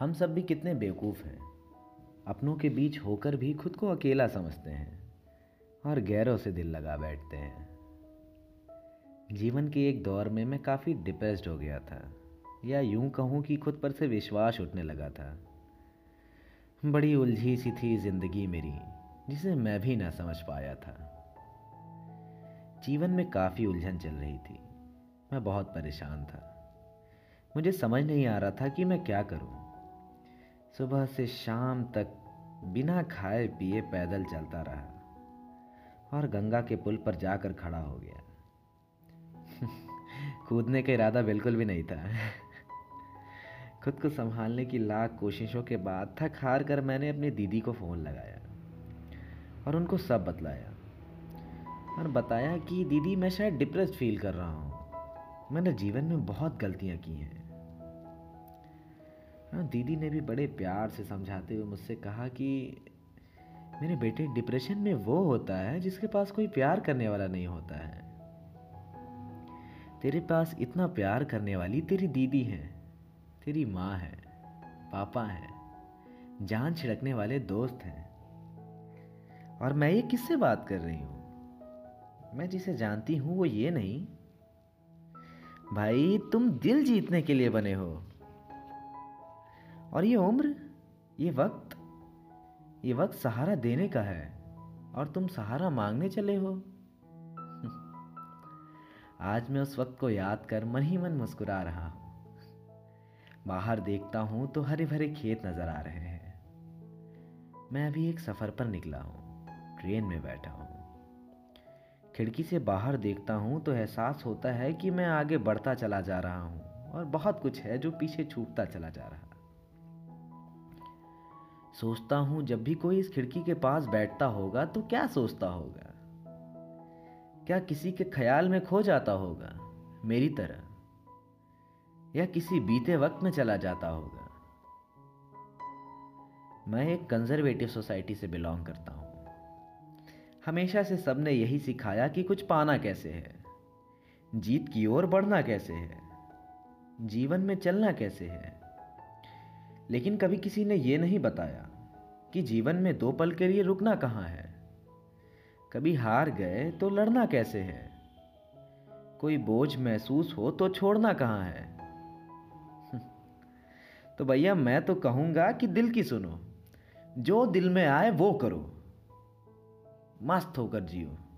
हम सब भी कितने बेवकूफ़ हैं। अपनों के बीच होकर भी खुद को अकेला समझते हैं और गैरों से दिल लगा बैठते हैं। जीवन के एक दौर में मैं काफ़ी डिप्रेस्ड हो गया था, या यूँ कहूँ कि खुद पर से विश्वास उठने लगा था। बड़ी उलझी सी थी ज़िंदगी मेरी, जिसे मैं भी ना समझ पाया था। जीवन में काफ़ी उलझन चल रही थी। मैं बहुत परेशान था। मुझे समझ नहीं आ रहा था कि मैं क्या करूँ। सुबह से शाम तक बिना खाए पिए पैदल चलता रहा और गंगा के पुल पर जाकर खड़ा हो गया। कूदने का इरादा बिल्कुल भी नहीं था। खुद को संभालने की लाख कोशिशों के बाद थक हार कर मैंने अपनी दीदी को फ़ोन लगाया और उनको सब बतलाया और बताया कि दीदी, मैं शायद डिप्रेस फील कर रहा हूँ। मैंने जीवन में बहुत गलतियाँ की हैं। हाँ दीदी ने भी बड़े प्यार से समझाते हुए मुझसे कहा कि मेरे बेटे, डिप्रेशन में वो होता है जिसके पास कोई प्यार करने वाला नहीं होता है। तेरे पास इतना प्यार करने वाली तेरी दीदी है, तेरी माँ है, पापा है, जान छिड़कने वाले दोस्त हैं। और मैं ये किससे बात कर रही हूँ? मैं जिसे जानती हूँ वो ये नहीं। भाई, तुम दिल जीतने के लिए बने हो। और ये उम्र, ये वक्त ये वक्त सहारा देने का है, और तुम सहारा मांगने चले हो। आज मैं उस वक्त को याद कर मन ही मन मुस्कुरा रहा। हूँ बाहर देखता हूँ तो हरे भरे खेत नज़र आ रहे हैं। मैं अभी एक सफ़र पर निकला हूँ, ट्रेन में बैठा हूँ। खिड़की से बाहर देखता हूँ तो एहसास होता है कि मैं आगे बढ़ता चला जा रहा हूँ, और बहुत कुछ है जो पीछे छूटता चला जा रहा। सोचता हूँ, जब भी कोई इस खिड़की के पास बैठता होगा तो क्या सोचता होगा? क्या किसी के ख्याल में खो जाता होगा, मेरी तरह? या किसी बीते वक्त में चला जाता होगा? मैं एक कंजर्वेटिव सोसाइटी से बिलोंग करता हूँ। हमेशा से सबने यही सिखाया कि कुछ पाना कैसे है? जीत की ओर बढ़ना कैसे है? जीवन में चलना कैसे है? लेकिन कभी किसी ने यह नहीं बताया कि जीवन में दो पल के लिए रुकना कहाँ है। कभी हार गए तो लड़ना कैसे है? कोई बोझ महसूस हो तो छोड़ना कहाँ है? तो भैया, मैं तो कहूँगा कि दिल की सुनो। जो दिल में आए वो करो। मस्त होकर जियो।